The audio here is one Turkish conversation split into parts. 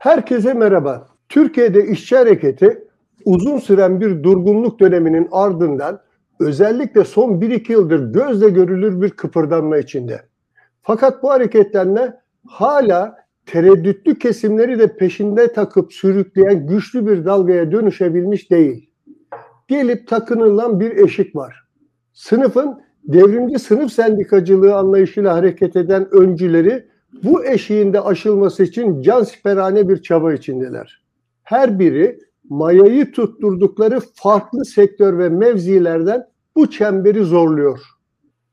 Herkese merhaba. Türkiye'de işçi hareketi uzun süren bir durgunluk döneminin ardından özellikle son 1-2 yıldır gözle görülür bir kıpırdanma içinde. Fakat bu hareketlenme hala tereddütlü kesimleri de peşinde takıp sürükleyen güçlü bir dalgaya dönüşebilmiş değil. Gelip takınılan bir eşik var. Sınıfın devrimci sınıf sendikacılığı anlayışıyla hareket eden öncüleri bu eşiğinde aşılması için can siperhane bir çaba içindeler. Her biri mayayı tutturdukları farklı sektör ve mevzilerden bu çemberi zorluyor.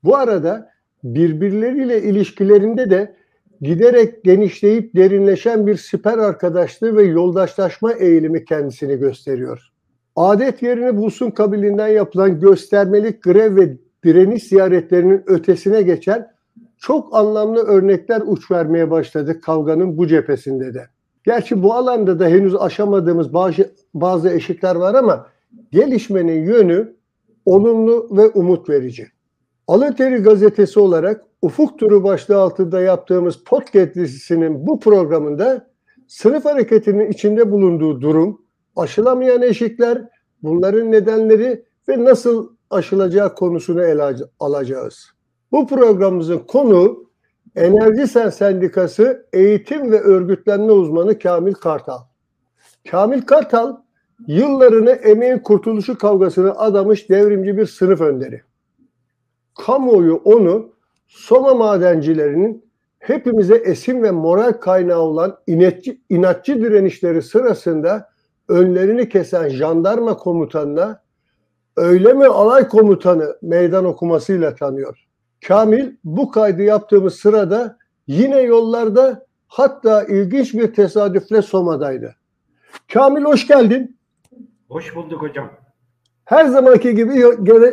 Bu arada birbirleriyle ilişkilerinde de giderek genişleyip derinleşen bir siper arkadaşlığı ve yoldaşlaşma eğilimi kendisini gösteriyor. Adet yerini bulsun kabilinden yapılan göstermelik grev ve direniş ziyaretlerinin ötesine geçen çok anlamlı örnekler uç vermeye başladı kavganın bu cephesinde de. Gerçi bu alanda da henüz aşamadığımız bazı, bazı eşikler var ama gelişmenin yönü olumlu ve umut verici. Alın Teri gazetesi olarak Ufuk Turu başlığı altında yaptığımız podcast dizisinin bu programında sınıf hareketinin içinde bulunduğu durum, aşılamayan eşikler, bunların nedenleri ve nasıl aşılacağı konusunu ele alacağız. Bu programımızın konu Enerji Sen Sendikası eğitim ve örgütlenme uzmanı Kamil Kartal. Kamil Kartal yıllarını emeğin kurtuluşu kavgasına adamış devrimci bir sınıf önderi. Kamuoyu onu Soma madencilerinin hepimize esim ve moral kaynağı olan inatçı, inatçı direnişleri sırasında önlerini kesen jandarma komutanına öyle mi alay komutanı meydan okumasıyla tanıyor. Kamil bu kaydı yaptığımız sırada yine yollarda hatta ilginç bir tesadüfle Soma'daydı. Kamil hoş geldin. Hoş bulduk hocam. Her zamanki gibi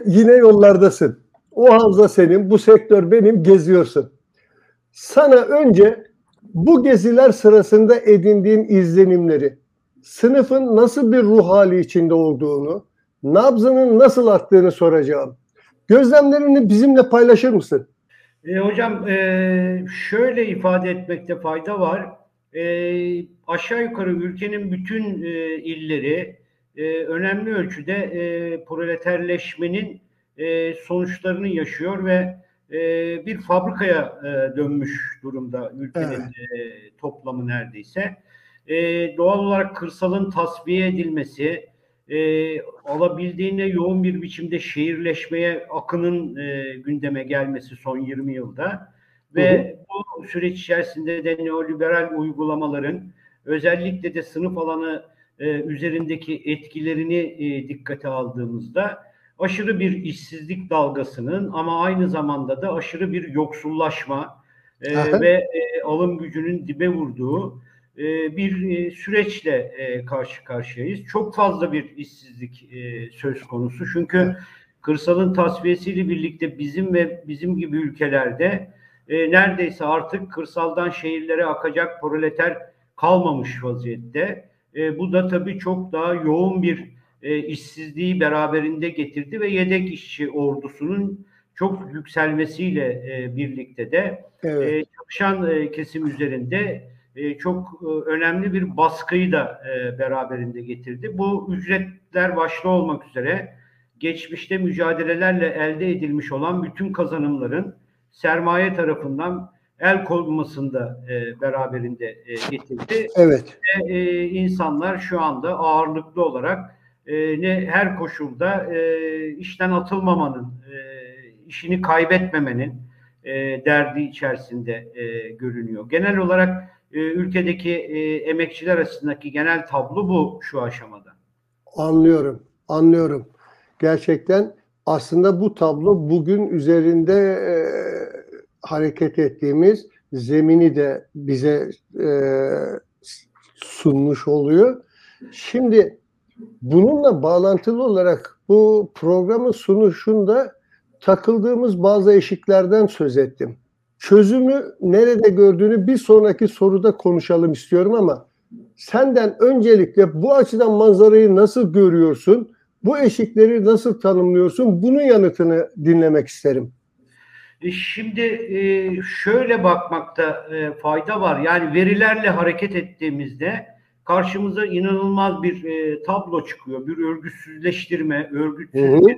yine yollardasın. O havza senin, bu sektör benim, geziyorsun. Sana önce bu geziler sırasında edindiğin izlenimleri, sınıfın nasıl bir ruh hali içinde olduğunu, nabzının nasıl attığını soracağım. Gözlemlerini bizimle paylaşır mısın? E, hocam e, şöyle ifade etmekte fayda var. E, aşağı yukarı ülkenin bütün e, illeri e, önemli ölçüde e, proleterleşmenin e, sonuçlarını yaşıyor ve e, bir fabrikaya e, dönmüş durumda ülkenin evet. e, toplamı neredeyse. E, doğal olarak kırsalın tasfiye edilmesi, e, alabildiğine yoğun bir biçimde şehirleşmeye akının e, gündeme gelmesi son 20 yılda. Ve bu süreç içerisinde de neoliberal uygulamaların özellikle de sınıf alanı e, üzerindeki etkilerini e, dikkate aldığımızda aşırı bir işsizlik dalgasının ama aynı zamanda da aşırı bir yoksullaşma e, ve e, alım gücünün dibe vurduğu bir e, süreçle e, karşı karşıyayız. Çok fazla bir işsizlik söz konusu. Çünkü kırsalın tasfiyesiyle birlikte bizim ve bizim gibi ülkelerde neredeyse artık kırsaldan şehirlere akacak proleter kalmamış vaziyette. Bu da tabii çok daha yoğun bir işsizliği beraberinde getirdi ve yedek işçi ordusunun çok yükselmesiyle birlikte de evet. çalışan kesim üzerinde e, çok e, önemli bir baskıyı da e, beraberinde getirdi. Bu ücretler başta olmak üzere geçmişte mücadelelerle elde edilmiş olan bütün kazanımların sermaye tarafından el konmasında e, beraberinde e, getirdi. Evet. Ve e, insanlar şu anda ağırlıklı olarak e, ne her koşulda e, işten atılmamanın, e, işini kaybetmemenin e, derdi içerisinde e, görünüyor. Genel olarak e, ülkedeki e, emekçiler arasındaki genel tablo bu şu aşamada. Anlıyorum, anlıyorum. Gerçekten aslında bu tablo bugün üzerinde e, hareket ettiğimiz zemini de bize e, sunmuş oluyor. Şimdi bununla bağlantılı olarak bu programın sunuşunda takıldığımız bazı eşiklerden söz ettim çözümü nerede gördüğünü bir sonraki soruda konuşalım istiyorum ama senden öncelikle bu açıdan manzarayı nasıl görüyorsun? Bu eşikleri nasıl tanımlıyorsun? Bunun yanıtını dinlemek isterim. E, Şimdi e, şöyle bakmakta e, fayda var. Yani verilerle hareket ettiğimizde karşımıza inanılmaz bir tablo çıkıyor. Bir örgütsüzleştirme, örgütsüz bir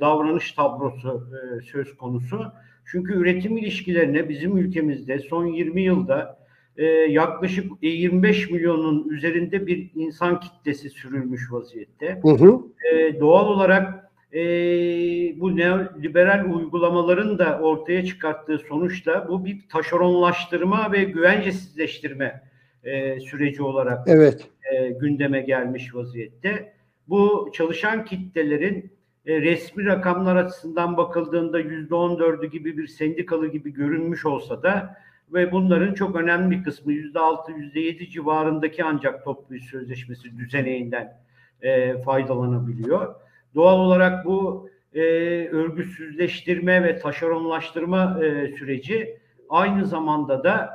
davranış tablosu söz konusu. Çünkü üretim ilişkilerine bizim ülkemizde son 20 yılda e, yaklaşık 25 milyonun üzerinde bir insan kitlesi sürülmüş vaziyette. Hı hı. E, doğal olarak e, bu neoliberal uygulamaların da ortaya çıkarttığı sonuçta bu bir taşeronlaştırma ve güvencesizleştirme e, süreci olarak Evet. e, gündeme gelmiş vaziyette. Bu çalışan kitlelerin e, resmi rakamlar açısından bakıldığında yüzde on dördü gibi bir sendikalı gibi görünmüş olsa da ve bunların çok önemli bir kısmı yüzde altı, yüzde yedi civarındaki ancak toplu iş sözleşmesi düzeneğinden e, faydalanabiliyor. Doğal olarak bu e, örgütsüzleştirme ve taşeronlaştırma e, süreci aynı zamanda da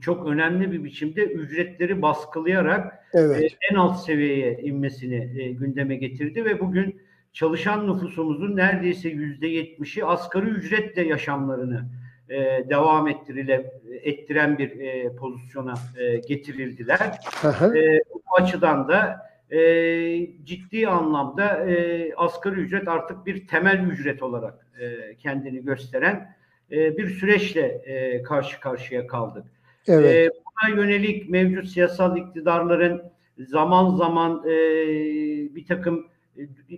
çok önemli bir biçimde ücretleri baskılayarak Evet. e, en alt seviyeye inmesini e, gündeme getirdi ve bugün çalışan nüfusumuzun neredeyse yüzde yetmişi asgari ücretle yaşamlarını e, devam ettirile, ettiren bir e, pozisyona e, getirildiler. E, bu açıdan da e, ciddi anlamda e, asgari ücret artık bir temel ücret olarak e, kendini gösteren e, bir süreçle e, karşı karşıya kaldık. Evet. E, buna yönelik mevcut siyasal iktidarların zaman zaman e, bir takım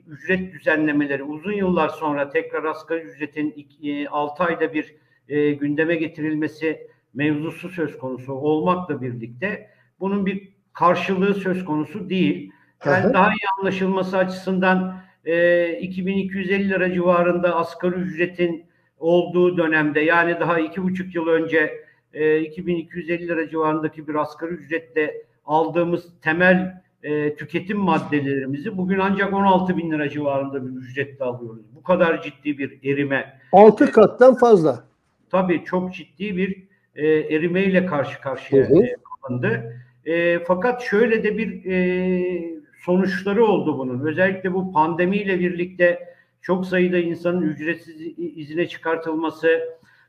ücret düzenlemeleri uzun yıllar sonra tekrar asgari ücretin 6 ayda bir e, gündeme getirilmesi mevzusu söz konusu olmakla birlikte bunun bir karşılığı söz konusu değil. Yani Hı hı. daha iyi anlaşılması açısından e, 2250 lira civarında asgari ücretin olduğu dönemde yani daha iki buçuk yıl önce e, 2250 lira civarındaki bir asgari ücretle aldığımız temel e, tüketim maddelerimizi bugün ancak 16 bin lira civarında bir ücretle alıyoruz. Bu kadar ciddi bir erime. Altı kattan fazla. Tabii çok ciddi bir e, erimeyle karşı karşıya Hı hı. e, kalındı. E, fakat şöyle de bir e, sonuçları oldu bunun. Özellikle bu pandemiyle birlikte çok sayıda insanın ücretsiz izine çıkartılması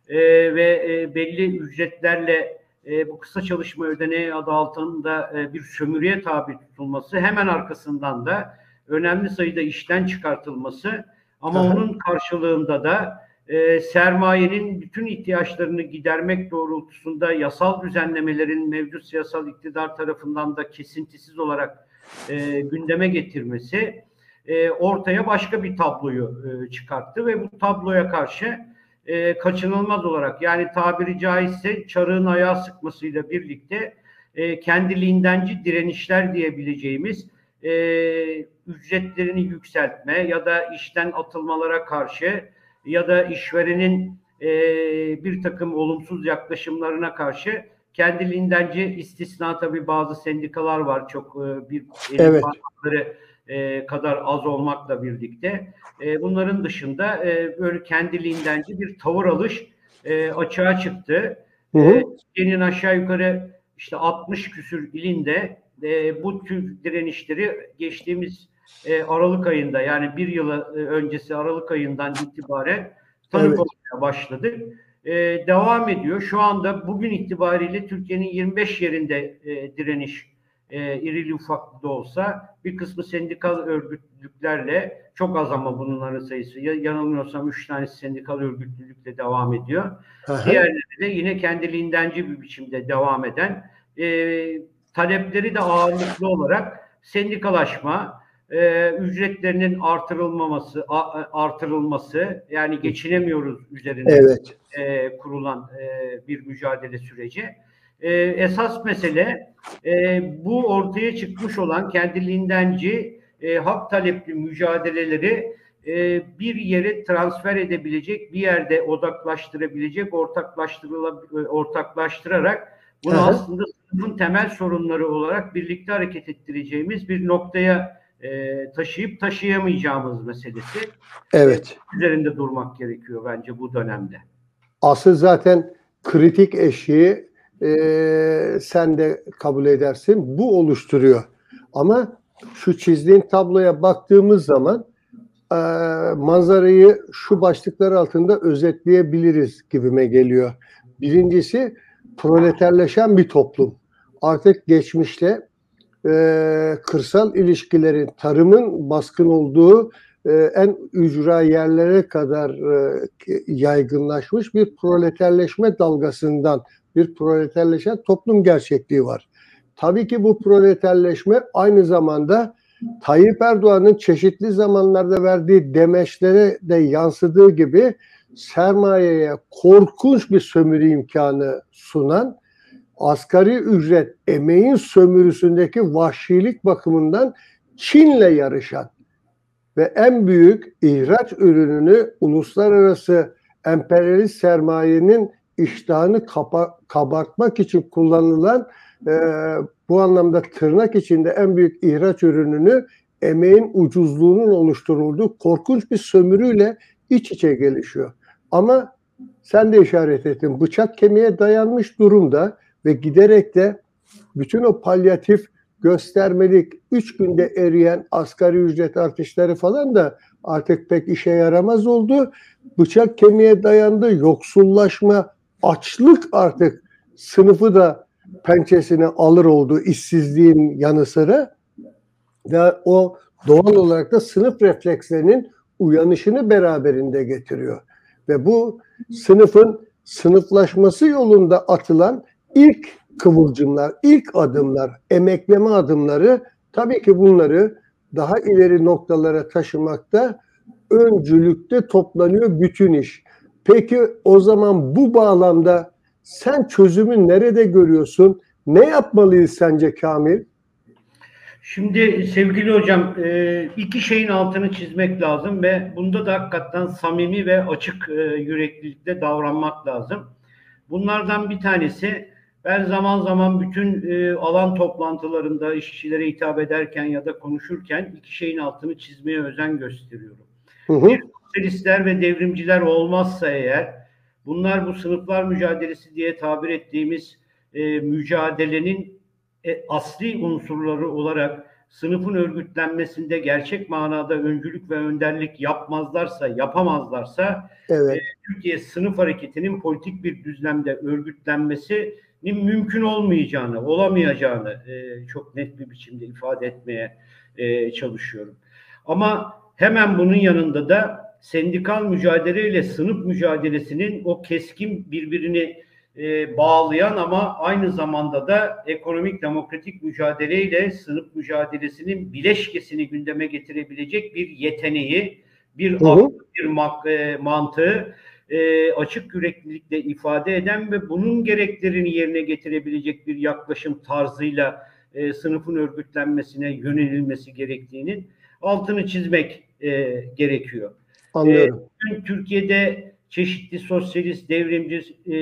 e, ve e, belli ücretlerle e, bu kısa çalışma ödeneği adı altında e, bir sömürüye tabi tutulması hemen arkasından da önemli sayıda işten çıkartılması ama Aha. onun karşılığında da e, sermayenin bütün ihtiyaçlarını gidermek doğrultusunda yasal düzenlemelerin mevcut siyasal iktidar tarafından da kesintisiz olarak e, gündeme getirmesi e, ortaya başka bir tabloyu e, çıkarttı ve bu tabloya karşı e, kaçınılmaz olarak yani tabiri caizse çarığın ayağı sıkmasıyla birlikte e, kendiliğindenci direnişler diyebileceğimiz e, ücretlerini yükseltme ya da işten atılmalara karşı ya da işverenin e, bir takım olumsuz yaklaşımlarına karşı kendiliğindenci istisna tabii bazı sendikalar var çok e, bir Evet. E, kadar az olmakla birlikte e, bunların dışında e, böyle kendiliğindenci bir tavır alış e, açığa çıktı. Hı hı. E, Türkiye'nin aşağı yukarı işte 60 küsür ilinde e, bu tür direnişleri geçtiğimiz e, Aralık ayında yani bir yıl e, öncesi Aralık ayından itibaren tanık Evet. olmaya başladık. E, devam ediyor. Şu anda bugün itibariyle Türkiye'nin 25 yerinde e, direniş e, irili ufaklı da olsa bir kısmı sendikal örgütlülüklerle çok az ama bunların sayısı ya, yanılmıyorsam 3 tanesi sendikal örgütlülükle devam ediyor. Hı. Diğerleri de yine kendiliğindenci bir biçimde devam eden e, talepleri de ağırlıklı olarak sendikalaşma, e, ücretlerinin artırılmaması, a- artırılması yani geçinemiyoruz üzerine Evet. e, kurulan e, bir mücadele süreci. E, esas mesele e, bu ortaya çıkmış olan kendiliğindenci e, hak talepli mücadeleleri e, bir yere transfer edebilecek, bir yerde odaklaştırabilecek, ortaklaştırıla, ortaklaştırarak bunu hı. aslında sınıfın temel sorunları olarak birlikte hareket ettireceğimiz bir noktaya e, taşıyıp taşıyamayacağımız meselesi Evet. üzerinde durmak gerekiyor bence bu dönemde. Asıl zaten kritik eşiği e, sen de kabul edersin. Bu oluşturuyor. Ama şu çizdiğin tabloya baktığımız zaman e, manzarayı şu başlıklar altında özetleyebiliriz gibime geliyor. Birincisi proleterleşen bir toplum. Artık geçmişte e, kırsal ilişkilerin, tarımın baskın olduğu e, en ücra yerlere kadar e, yaygınlaşmış bir proleterleşme dalgasından bir proleterleşen toplum gerçekliği var. Tabii ki bu proleterleşme aynı zamanda Tayyip Erdoğan'ın çeşitli zamanlarda verdiği demeçlere de yansıdığı gibi sermayeye korkunç bir sömürü imkanı sunan asgari ücret emeğin sömürüsündeki vahşilik bakımından Çin'le yarışan ve en büyük ihraç ürününü uluslararası emperyalist sermayenin iştahını kapa, kabartmak için kullanılan e, bu anlamda tırnak içinde en büyük ihraç ürününü emeğin ucuzluğunun oluşturulduğu korkunç bir sömürüyle iç içe gelişiyor. Ama sen de işaret ettin bıçak kemiğe dayanmış durumda ve giderek de bütün o palyatif göstermelik üç günde eriyen asgari ücret artışları falan da artık pek işe yaramaz oldu. Bıçak kemiğe dayandı, yoksullaşma, açlık artık sınıfı da pençesine alır oldu işsizliğin yanı sıra ve o doğal olarak da sınıf reflekslerinin uyanışını beraberinde getiriyor. Ve bu sınıfın sınıflaşması yolunda atılan ilk kıvılcımlar, ilk adımlar, emekleme adımları tabii ki bunları daha ileri noktalara taşımakta öncülükte toplanıyor bütün iş. Peki o zaman bu bağlamda sen çözümü nerede görüyorsun? Ne yapmalıyız sence Kamil? Şimdi sevgili hocam e, iki şeyin altını çizmek lazım ve bunda da hakikaten samimi ve açık e, yüreklilikle davranmak lazım. Bunlardan bir tanesi ben zaman zaman bütün e, alan toplantılarında işçilere hitap ederken ya da konuşurken iki şeyin altını çizmeye özen gösteriyorum. Hı hı. Bir sosyalistler ve devrimciler olmazsa eğer bunlar bu sınıflar mücadelesi diye tabir ettiğimiz e, mücadelenin e, asli unsurları olarak sınıfın örgütlenmesinde gerçek manada öncülük ve önderlik yapmazlarsa, yapamazlarsa evet. e, Türkiye sınıf hareketinin politik bir düzlemde örgütlenmesi mümkün olmayacağını, olamayacağını e, çok net bir biçimde ifade etmeye e, çalışıyorum. Ama hemen bunun yanında da sendikal mücadeleyle sınıf mücadelesinin o keskin birbirini e, bağlayan ama aynı zamanda da ekonomik demokratik mücadeleyle sınıf mücadelesinin bileşkesini gündeme getirebilecek bir yeteneği, bir aklı, bir e, mantığı e, açık yüreklilikle ifade eden ve bunun gereklerini yerine getirebilecek bir yaklaşım tarzıyla e, sınıfın örgütlenmesine yönelilmesi gerektiğinin altını çizmek e, gerekiyor. Anlıyorum. E, Türkiye'de çeşitli sosyalist, devrimci e,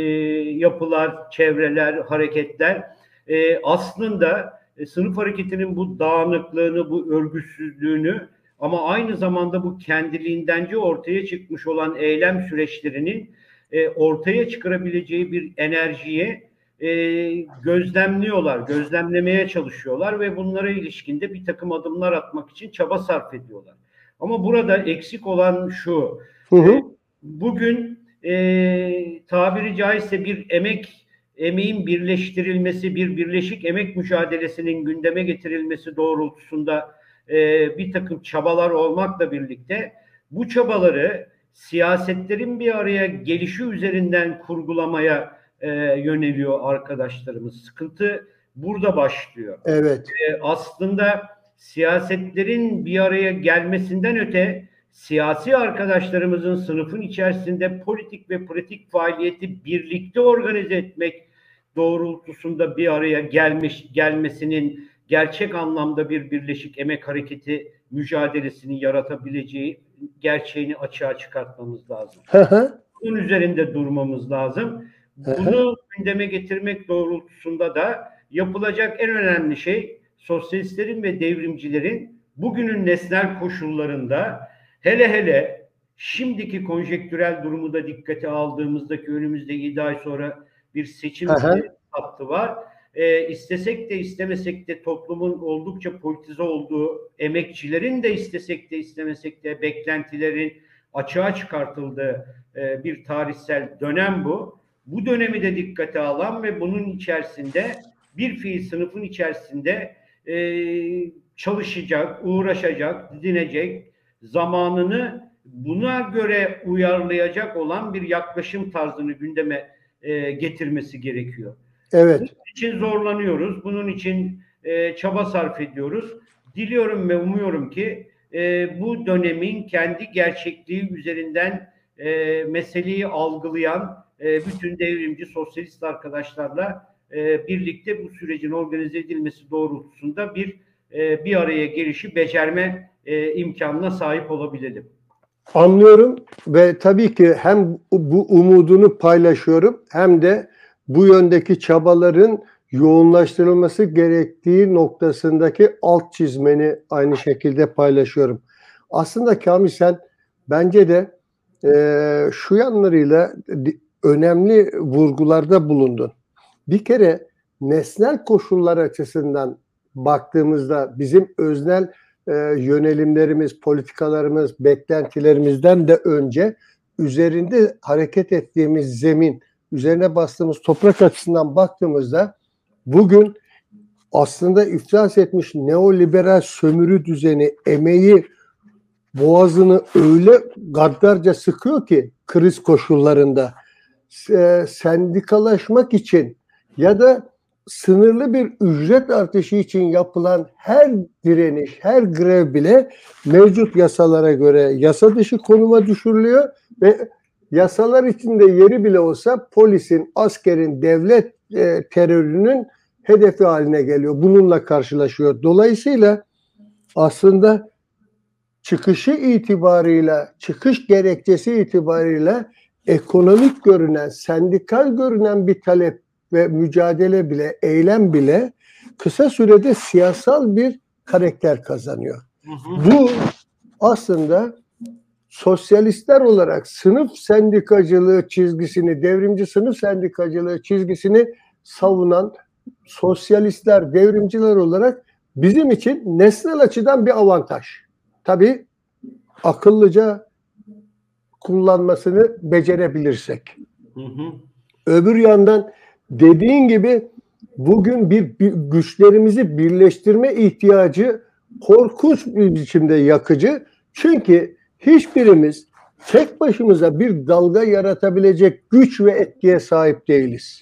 yapılar, çevreler, hareketler e, aslında e, sınıf hareketinin bu dağınıklığını, bu örgüsüzlüğünü ama aynı zamanda bu kendiliğindenci ortaya çıkmış olan eylem süreçlerinin e, ortaya çıkarabileceği bir enerjiye e, gözlemliyorlar, gözlemlemeye çalışıyorlar ve bunlara ilişkinde bir takım adımlar atmak için çaba sarf ediyorlar. Ama burada eksik olan şu, hı hı. E, bugün e, tabiri caizse bir emek emeğin birleştirilmesi, bir birleşik emek mücadelesinin gündeme getirilmesi doğrultusunda e, bir takım çabalar olmakla birlikte bu çabaları siyasetlerin bir araya gelişi üzerinden kurgulamaya e, yöneliyor arkadaşlarımız. Sıkıntı burada başlıyor. Evet. E, aslında siyasetlerin bir araya gelmesinden öte siyasi arkadaşlarımızın sınıfın içerisinde politik ve pratik faaliyeti birlikte organize etmek doğrultusunda bir araya gelmiş gelmesinin gerçek anlamda bir birleşik emek hareketi mücadelesini yaratabileceği gerçeğini açığa çıkartmamız lazım. Bunun üzerinde durmamız lazım. Bunu gündeme getirmek doğrultusunda da yapılacak en önemli şey sosyalistlerin ve devrimcilerin bugünün nesnel koşullarında hele hele şimdiki konjektürel durumu da dikkate aldığımızda ki önümüzde 7 ay sonra bir seçim hattı var e, istesek de istemesek de toplumun oldukça politize olduğu, emekçilerin de istesek de istemesek de beklentilerin açığa çıkartıldığı e, bir tarihsel dönem bu. Bu dönemi de dikkate alan ve bunun içerisinde bir fiil sınıfın içerisinde e, çalışacak, uğraşacak, didinecek, zamanını buna göre uyarlayacak olan bir yaklaşım tarzını gündeme e, getirmesi gerekiyor. Evet. Bunun için zorlanıyoruz. Bunun için e, çaba sarf ediyoruz. Diliyorum ve umuyorum ki e, bu dönemin kendi gerçekliği üzerinden e, meseleyi algılayan e, bütün devrimci sosyalist arkadaşlarla e, birlikte bu sürecin organize edilmesi doğrultusunda bir e, bir araya gelişi becerme e, imkanına sahip olabilelim. Anlıyorum ve tabii ki hem bu umudunu paylaşıyorum hem de bu yöndeki çabaların yoğunlaştırılması gerektiği noktasındaki alt çizmeni aynı şekilde paylaşıyorum. Aslında Kamil sen bence de e, şu yanlarıyla önemli vurgularda bulundun. Bir kere nesnel koşullar açısından baktığımızda bizim öznel e, yönelimlerimiz, politikalarımız, beklentilerimizden de önce üzerinde hareket ettiğimiz zemin, üzerine bastığımız toprak açısından baktığımızda bugün aslında iflas etmiş neoliberal sömürü düzeni emeği boğazını öyle gaddarca sıkıyor ki kriz koşullarında e, sendikalaşmak için ya da sınırlı bir ücret artışı için yapılan her direniş, her grev bile mevcut yasalara göre yasa dışı konuma düşürülüyor ve yasalar içinde yeri bile olsa polisin, askerin, devlet e, terörünün hedefi haline geliyor. Bununla karşılaşıyor. Dolayısıyla aslında çıkışı itibarıyla, çıkış gerekçesi itibarıyla ekonomik görünen, sendikal görünen bir talep ve mücadele bile, eylem bile kısa sürede siyasal bir karakter kazanıyor. Bu aslında sosyalistler olarak sınıf sendikacılığı çizgisini, devrimci sınıf sendikacılığı çizgisini savunan sosyalistler, devrimciler olarak bizim için nesnel açıdan bir avantaj. Tabii akıllıca kullanmasını becerebilirsek. Hı hı. Öbür yandan dediğin gibi bugün bir, bir güçlerimizi birleştirme ihtiyacı korkunç bir biçimde yakıcı. Çünkü hiçbirimiz tek başımıza bir dalga yaratabilecek güç ve etkiye sahip değiliz.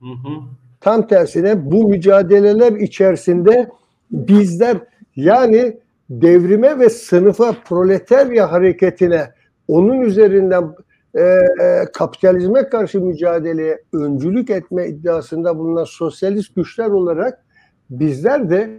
Hı hı. Tam tersine bu mücadeleler içerisinde bizler yani devrime ve sınıfa proletarya hareketine onun üzerinden e, e, kapitalizme karşı mücadeleye öncülük etme iddiasında bulunan sosyalist güçler olarak bizler de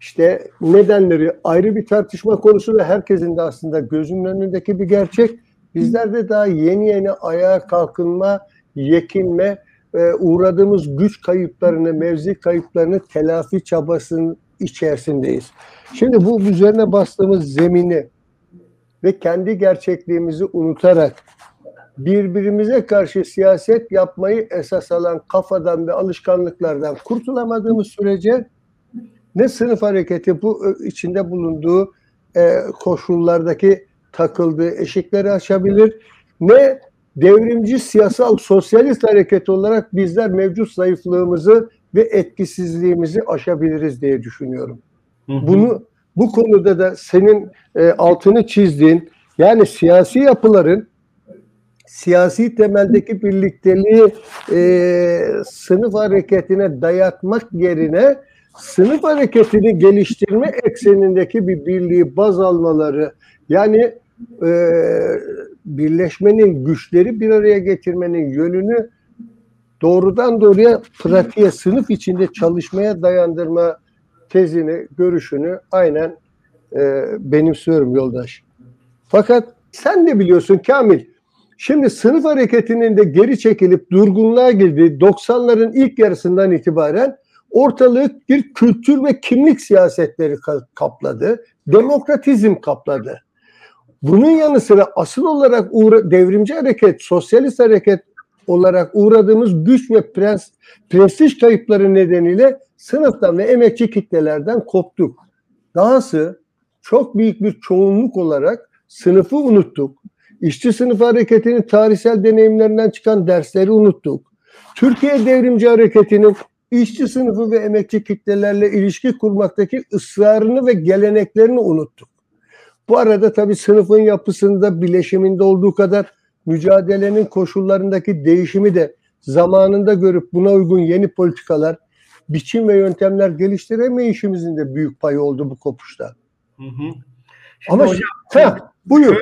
işte nedenleri ayrı bir tartışma konusu ve herkesin de aslında gözünün önündeki bir gerçek. Bizler de daha yeni yeni ayağa kalkınma, yekinme, e, uğradığımız güç kayıplarını, mevzi kayıplarını telafi çabasının içerisindeyiz. Şimdi bu üzerine bastığımız zemini ve kendi gerçekliğimizi unutarak birbirimize karşı siyaset yapmayı esas alan kafadan ve alışkanlıklardan kurtulamadığımız sürece ne sınıf hareketi bu içinde bulunduğu e, koşullardaki takıldığı eşikleri açabilir ne devrimci siyasal sosyalist hareket olarak bizler mevcut zayıflığımızı ve etkisizliğimizi aşabiliriz diye düşünüyorum. Hı hı. Bunu bu konuda da senin e, altını çizdiğin yani siyasi yapıların siyasi temeldeki birlikteliği e, sınıf hareketine dayatmak yerine sınıf hareketini geliştirme eksenindeki bir birliği baz almaları yani e, birleşmenin güçleri bir araya getirmenin yönünü doğrudan doğruya pratiğe sınıf içinde çalışmaya dayandırma tezini, görüşünü aynen e, benimsiyorum yoldaş. Fakat sen de biliyorsun Kamil, şimdi sınıf hareketinin de geri çekilip durgunluğa girdiği 90'ların ilk yarısından itibaren ortalığı bir kültür ve kimlik siyasetleri kapladı. Demokratizm kapladı. Bunun yanı sıra asıl olarak uğra devrimci hareket, sosyalist hareket olarak uğradığımız güç ve prens, prestij kayıpları nedeniyle sınıftan ve emekçi kitlelerden koptuk. Dahası çok büyük bir çoğunluk olarak sınıfı unuttuk. İşçi sınıf hareketinin tarihsel deneyimlerinden çıkan dersleri unuttuk. Türkiye Devrimci Hareketi'nin işçi sınıfı ve emekçi kitlelerle ilişki kurmaktaki ısrarını ve geleneklerini unuttuk. Bu arada tabii sınıfın yapısında, bileşiminde olduğu kadar mücadelenin koşullarındaki değişimi de zamanında görüp buna uygun yeni politikalar, biçim ve yöntemler geliştiremeyişimizin de büyük payı oldu bu kopuşta. Hı hı. Şimdi Ama hocam, ha, buyur.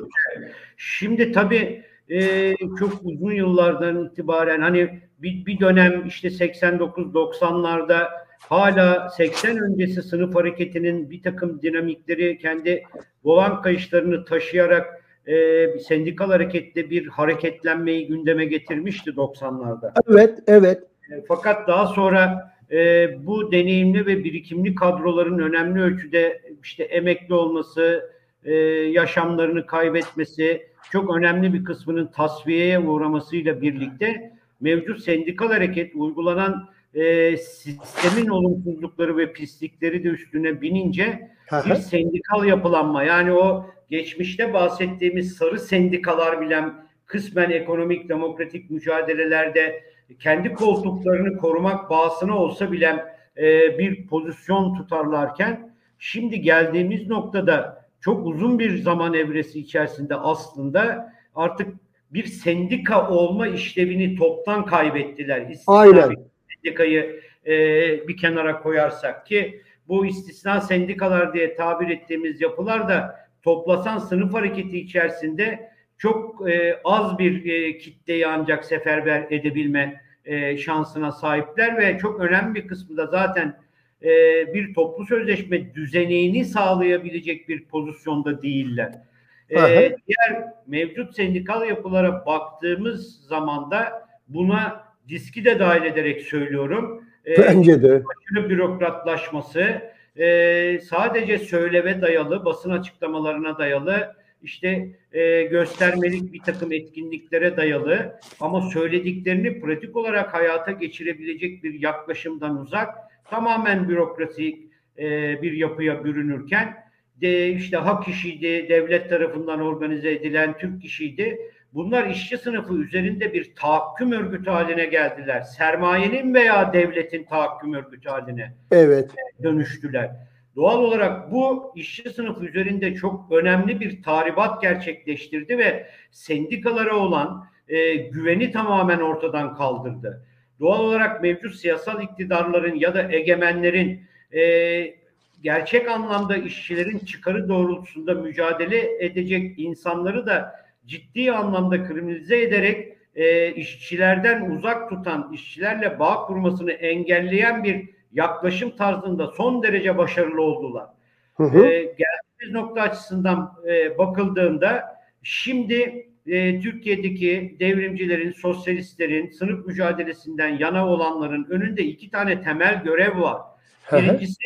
Şimdi tabii e, çok uzun yıllardan itibaren hani bir, bir dönem işte 89-90'larda hala 80 öncesi sınıf hareketinin bir takım dinamikleri kendi volan kayışlarını taşıyarak e, sendikal harekette bir hareketlenmeyi gündeme getirmişti 90'larda. Evet, evet. E, Fakat daha sonra e, bu deneyimli ve birikimli kadroların önemli ölçüde işte emekli olması, e, yaşamlarını kaybetmesi, çok önemli bir kısmının tasfiyeye uğramasıyla birlikte mevcut sendikal hareket uygulanan e, sistemin olumsuzlukları ve pislikleri de üstüne binince bir sendikal yapılanma yani o geçmişte bahsettiğimiz sarı sendikalar bilen kısmen ekonomik demokratik mücadelelerde kendi koltuklarını korumak bağısına olsa bile e, bir pozisyon tutarlarken şimdi geldiğimiz noktada çok uzun bir zaman evresi içerisinde aslında artık bir sendika olma işlevini toptan kaybettiler. İstisna Aynen. sendikayı e, bir kenara koyarsak ki bu istisna sendikalar diye tabir ettiğimiz yapılar da toplasan sınıf hareketi içerisinde çok e, az bir e, kitleyi ancak seferber edebilme e, şansına sahipler ve çok önemli bir kısmı da zaten e, bir toplu sözleşme düzeneğini sağlayabilecek bir pozisyonda değiller. E, diğer mevcut sendikal yapılara baktığımız zaman da buna diski de dahil ederek söylüyorum. E, Bence de. aşırı bürokratlaşması, e, sadece söyleve dayalı, basın açıklamalarına dayalı, işte e, göstermelik bir takım etkinliklere dayalı ama söylediklerini pratik olarak hayata geçirebilecek bir yaklaşımdan uzak, tamamen bürokratik e, bir yapıya bürünürken de işte hak işiydi, devlet tarafından organize edilen Türk işiydi. Bunlar işçi sınıfı üzerinde bir tahakküm örgütü haline geldiler. Sermayenin veya devletin tahakküm örgütü haline Evet. dönüştüler. Doğal olarak bu işçi sınıfı üzerinde çok önemli bir tahribat gerçekleştirdi ve sendikalara olan e, güveni tamamen ortadan kaldırdı. Doğal olarak mevcut siyasal iktidarların ya da egemenlerin e, gerçek anlamda işçilerin çıkarı doğrultusunda mücadele edecek insanları da ciddi anlamda kriminalize ederek e, işçilerden uzak tutan, işçilerle bağ kurmasını engelleyen bir yaklaşım tarzında son derece başarılı oldular. Hı hı. E, geldiğimiz nokta açısından e, bakıldığında şimdi e, Türkiye'deki devrimcilerin, sosyalistlerin, sınıf mücadelesinden yana olanların önünde iki tane temel görev var. Birincisi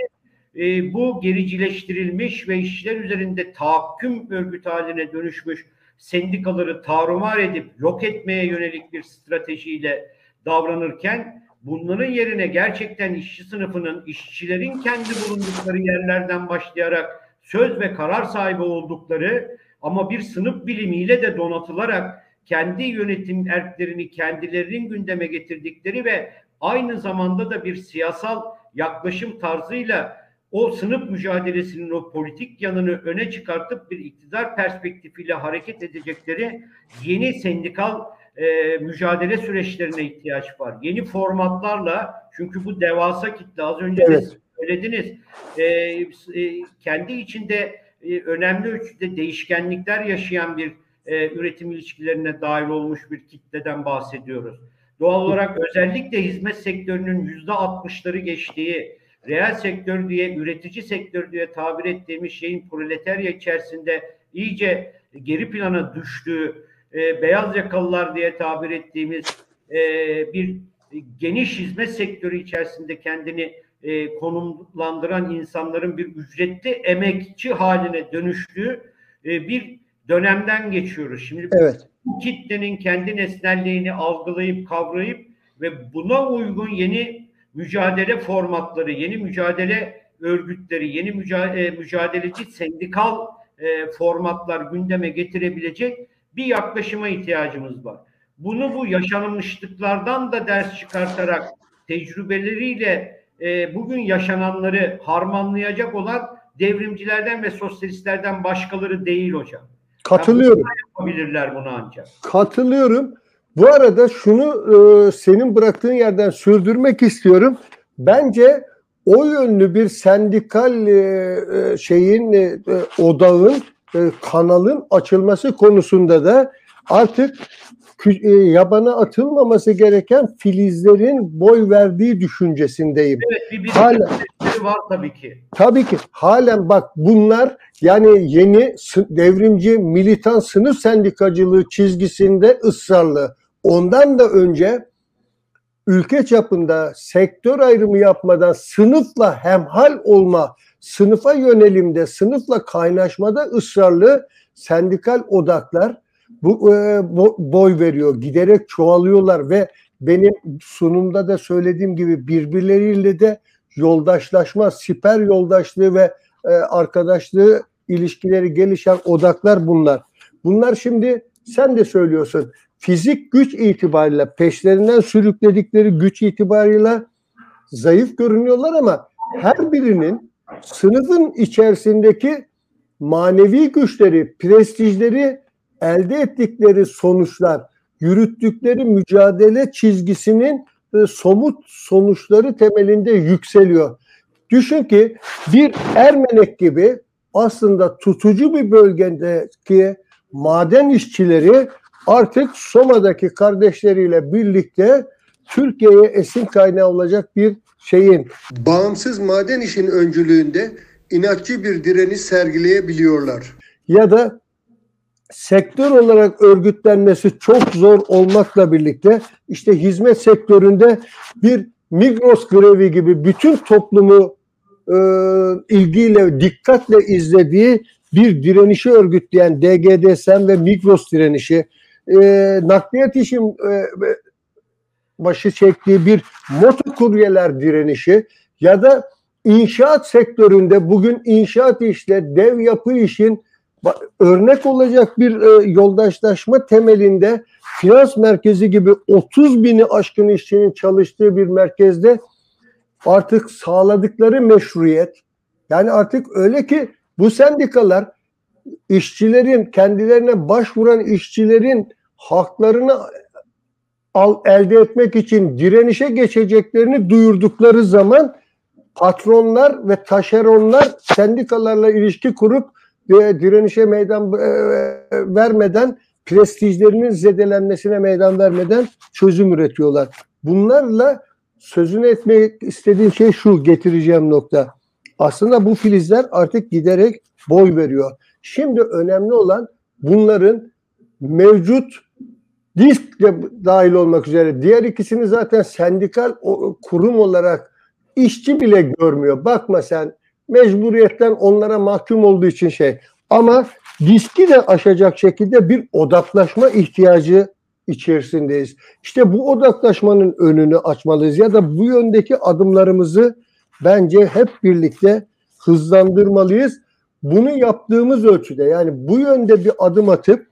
e, bu gericileştirilmiş ve işçiler üzerinde tahakküm örgütü haline dönüşmüş sendikaları tarumar edip yok etmeye yönelik bir stratejiyle davranırken bunların yerine gerçekten işçi sınıfının, işçilerin kendi bulundukları yerlerden başlayarak söz ve karar sahibi oldukları ama bir sınıf bilimiyle de donatılarak kendi yönetim erklerini kendilerinin gündeme getirdikleri ve aynı zamanda da bir siyasal yaklaşım tarzıyla o sınıf mücadelesinin o politik yanını öne çıkartıp bir iktidar perspektifiyle hareket edecekleri yeni sendikal e, mücadele süreçlerine ihtiyaç var. Yeni formatlarla çünkü bu devasa kitle az önce de Evet. siz söylediniz e, e, kendi içinde e, önemli ölçüde değişkenlikler yaşayan bir e, üretim ilişkilerine dahil olmuş bir kitleden bahsediyoruz. Doğal olarak özellikle hizmet sektörünün yüzde altmışları geçtiği, reel sektör diye, üretici sektör diye tabir ettiğimiz şeyin proletarya içerisinde iyice geri plana düştüğü, e, beyaz yakalılar diye tabir ettiğimiz e, bir geniş hizmet sektörü içerisinde kendini e, konumlandıran insanların bir ücretli emekçi haline dönüştüğü e, bir dönemden geçiyoruz. Şimdi Evet. bu kitlenin kendi nesnelliğini algılayıp kavrayıp ve buna uygun yeni mücadele formatları, yeni mücadele örgütleri, yeni mücadele, mücadeleci sendikal e, formatlar gündeme getirebilecek bir yaklaşıma ihtiyacımız var. Bunu bu yaşanmışlıklardan da ders çıkartarak tecrübeleriyle e, bugün yaşananları harmanlayacak olan devrimcilerden ve sosyalistlerden başkaları değil hocam. Katılıyorum. Yapabilirler bunu ancak. Katılıyorum. Bu arada şunu e, senin bıraktığın yerden sürdürmek istiyorum. Bence o yönlü bir sendikal e, e, şeyin e, e, odağın e, kanalın açılması konusunda da artık e, yabana atılmaması gereken filizlerin boy verdiği düşüncesindeyim. Evet bir bir Hala- var tabii ki. Tabii ki halen bak bunlar yani yeni devrimci militan sınıf sendikacılığı çizgisinde ısrarlı. Ondan da önce ülke çapında sektör ayrımı yapmadan sınıfla hemhal olma, sınıfa yönelimde, sınıfla kaynaşmada ısrarlı sendikal odaklar bu e, bo- boy veriyor. Giderek çoğalıyorlar ve benim sunumda da söylediğim gibi birbirleriyle de yoldaşlaşma, siper yoldaşlığı ve e, arkadaşlığı ilişkileri gelişen odaklar bunlar. Bunlar şimdi sen de söylüyorsun fizik güç itibariyle peşlerinden sürükledikleri güç itibariyle zayıf görünüyorlar ama her birinin sınıfın içerisindeki manevi güçleri, prestijleri elde ettikleri sonuçlar, yürüttükleri mücadele çizgisinin e, somut sonuçları temelinde yükseliyor. Düşün ki bir Ermenek gibi aslında tutucu bir bölgedeki maden işçileri artık Soma'daki kardeşleriyle birlikte Türkiye'ye esin kaynağı olacak bir şeyin bağımsız maden işin öncülüğünde inatçı bir direniş sergileyebiliyorlar. Ya da sektör olarak örgütlenmesi çok zor olmakla birlikte işte hizmet sektöründe bir Migros grevi gibi bütün toplumu e, ilgiyle, dikkatle izlediği bir direnişi örgütleyen DGDSM ve Migros direnişi, e, nakliyat işin e, başı çektiği bir motokuryeler direnişi ya da inşaat sektöründe bugün inşaat işle dev yapı işin örnek olacak bir e, yoldaşlaşma temelinde finans merkezi gibi 30 bini aşkın işçinin çalıştığı bir merkezde artık sağladıkları meşruiyet yani artık öyle ki bu sendikalar işçilerin kendilerine başvuran işçilerin haklarını al, elde etmek için direnişe geçeceklerini duyurdukları zaman patronlar ve taşeronlar sendikalarla ilişki kurup e, direnişe meydan e, vermeden prestijlerinin zedelenmesine meydan vermeden çözüm üretiyorlar. Bunlarla sözünü etmek istediğim şey şu getireceğim nokta. Aslında bu filizler artık giderek boy veriyor. Şimdi önemli olan bunların mevcut disk de dahil olmak üzere diğer ikisini zaten sendikal kurum olarak işçi bile görmüyor. Bakma sen mecburiyetten onlara mahkum olduğu için şey. Ama diski de aşacak şekilde bir odaklaşma ihtiyacı içerisindeyiz. İşte bu odaklaşmanın önünü açmalıyız ya da bu yöndeki adımlarımızı bence hep birlikte hızlandırmalıyız. Bunu yaptığımız ölçüde yani bu yönde bir adım atıp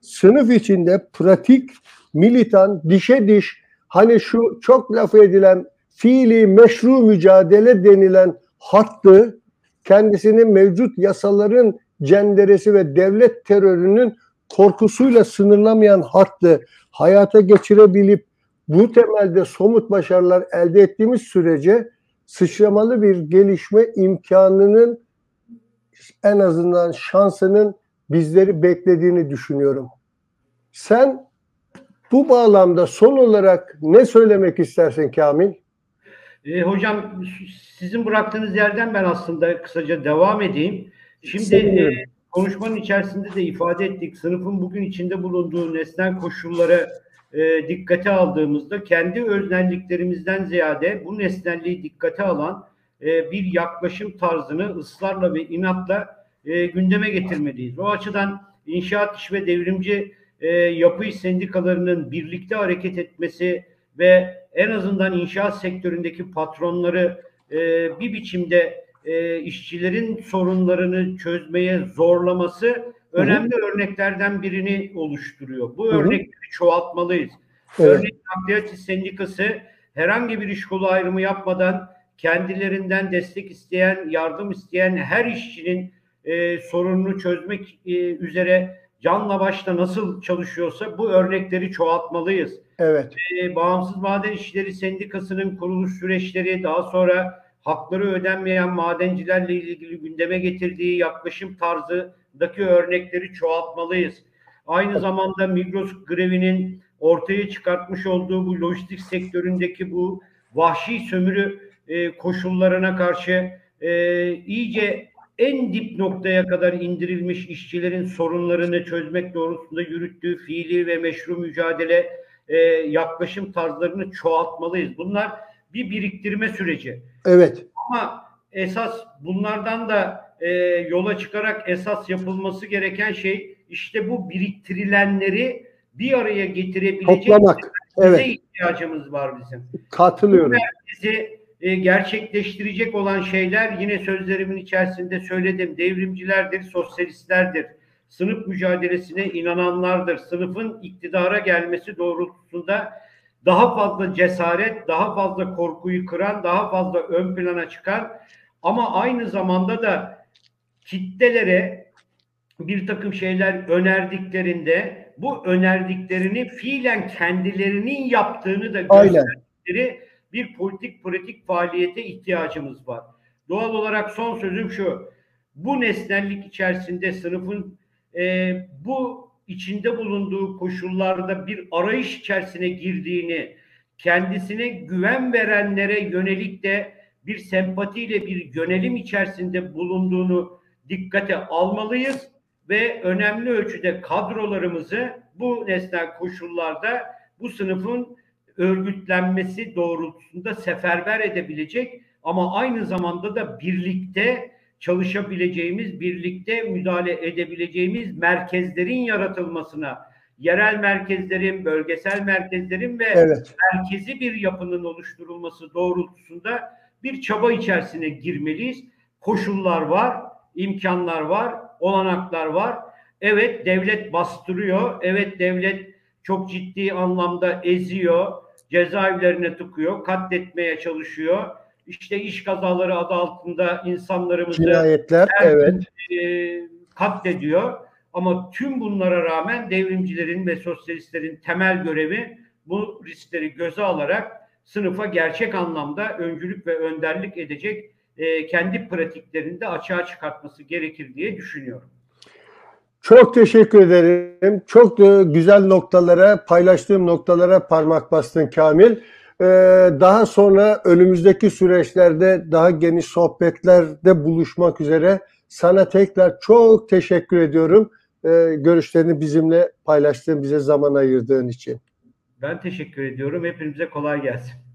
sınıf içinde pratik, militan, dişe diş hani şu çok laf edilen fiili meşru mücadele denilen hattı kendisini mevcut yasaların cenderesi ve devlet terörünün korkusuyla sınırlamayan hattı hayata geçirebilip bu temelde somut başarılar elde ettiğimiz sürece sıçramalı bir gelişme imkanının en azından şansının bizleri beklediğini düşünüyorum. Sen bu bağlamda son olarak ne söylemek istersin Kamil? E, hocam sizin bıraktığınız yerden ben aslında kısaca devam edeyim. Şimdi e, konuşmanın içerisinde de ifade ettik. Sınıfın bugün içinde bulunduğu nesnel koşulları e, dikkate aldığımızda kendi öznelliklerimizden ziyade bu nesnelliği dikkate alan e, bir yaklaşım tarzını ısrarla ve inatla e, gündeme getirmeliyiz. O açıdan inşaat iş ve devrimci e, yapı iş sendikalarının birlikte hareket etmesi ve en azından inşaat sektöründeki patronları e, bir biçimde e, işçilerin sorunlarını çözmeye zorlaması önemli örneklerden birini oluşturuyor. Bu Hı hı. örnekleri çoğaltmalıyız. Evet. Örneğin Nakliyat İş Sendikası herhangi bir iş kolu ayrımı yapmadan kendilerinden destek isteyen, yardım isteyen her işçinin e, sorununu çözmek e, üzere canla başla nasıl çalışıyorsa bu örnekleri çoğaltmalıyız. Evet. E, Bağımsız Maden İşçileri Sendikası'nın kuruluş süreçleri daha sonra hakları ödenmeyen madencilerle ilgili gündeme getirdiği yaklaşım tarzındaki örnekleri çoğaltmalıyız. Aynı zamanda Migros grevinin ortaya çıkartmış olduğu bu lojistik sektöründeki bu vahşi sömürü e, koşullarına karşı e, iyice en dip noktaya kadar indirilmiş işçilerin sorunlarını çözmek doğrultusunda yürüttüğü fiili ve meşru mücadele e, yaklaşım tarzlarını çoğaltmalıyız. Bunlar bir biriktirme süreci. Evet. Ama esas bunlardan da e, yola çıkarak esas yapılması gereken şey işte bu biriktirilenleri bir araya getirebilecek Toplamak. Evet. ihtiyacımız var bizim. Katılıyorum. Bizi e, gerçekleştirecek olan şeyler yine sözlerimin içerisinde söyledim. Devrimcilerdir, sosyalistlerdir. Sınıf mücadelesine inananlardır. Sınıfın iktidara gelmesi doğrultusunda daha fazla cesaret, daha fazla korkuyu kıran, daha fazla ön plana çıkan ama aynı zamanda da kitlelere bir takım şeyler önerdiklerinde bu önerdiklerini fiilen kendilerinin yaptığını da Aynen. Bir politik pratik faaliyete ihtiyacımız var. Doğal olarak son sözüm şu. Bu nesnellik içerisinde sınıfın e, bu içinde bulunduğu koşullarda bir arayış içerisine girdiğini, kendisine güven verenlere yönelik de bir sempatiyle bir yönelim içerisinde bulunduğunu dikkate almalıyız ve önemli ölçüde kadrolarımızı bu nesnel koşullarda bu sınıfın örgütlenmesi doğrultusunda seferber edebilecek ama aynı zamanda da birlikte çalışabileceğimiz, birlikte müdahale edebileceğimiz merkezlerin yaratılmasına, yerel merkezlerin, bölgesel merkezlerin ve Evet. merkezi bir yapının oluşturulması doğrultusunda bir çaba içerisine girmeliyiz. Koşullar var, imkanlar var, olanaklar var. Evet devlet bastırıyor, evet devlet çok ciddi anlamda eziyor, cezaevlerine tıkıyor, katletmeye çalışıyor. İşte iş kazaları adı altında insanlarımızı Cinayetler. her Evet. e, katlediyor. Ama tüm bunlara rağmen devrimcilerin ve sosyalistlerin temel görevi bu riskleri göze alarak sınıfa gerçek anlamda öncülük ve önderlik edecek e, kendi pratiklerini de açığa çıkartması gerekir diye düşünüyorum. Çok teşekkür ederim. Çok da güzel noktalara, paylaştığım noktalara parmak bastın Kamil. Ee, daha sonra önümüzdeki süreçlerde daha geniş sohbetlerde buluşmak üzere sana tekrar çok teşekkür ediyorum. Ee, görüşlerini bizimle paylaştığın, bize zaman ayırdığın için. Ben teşekkür ediyorum. Hepinize kolay gelsin.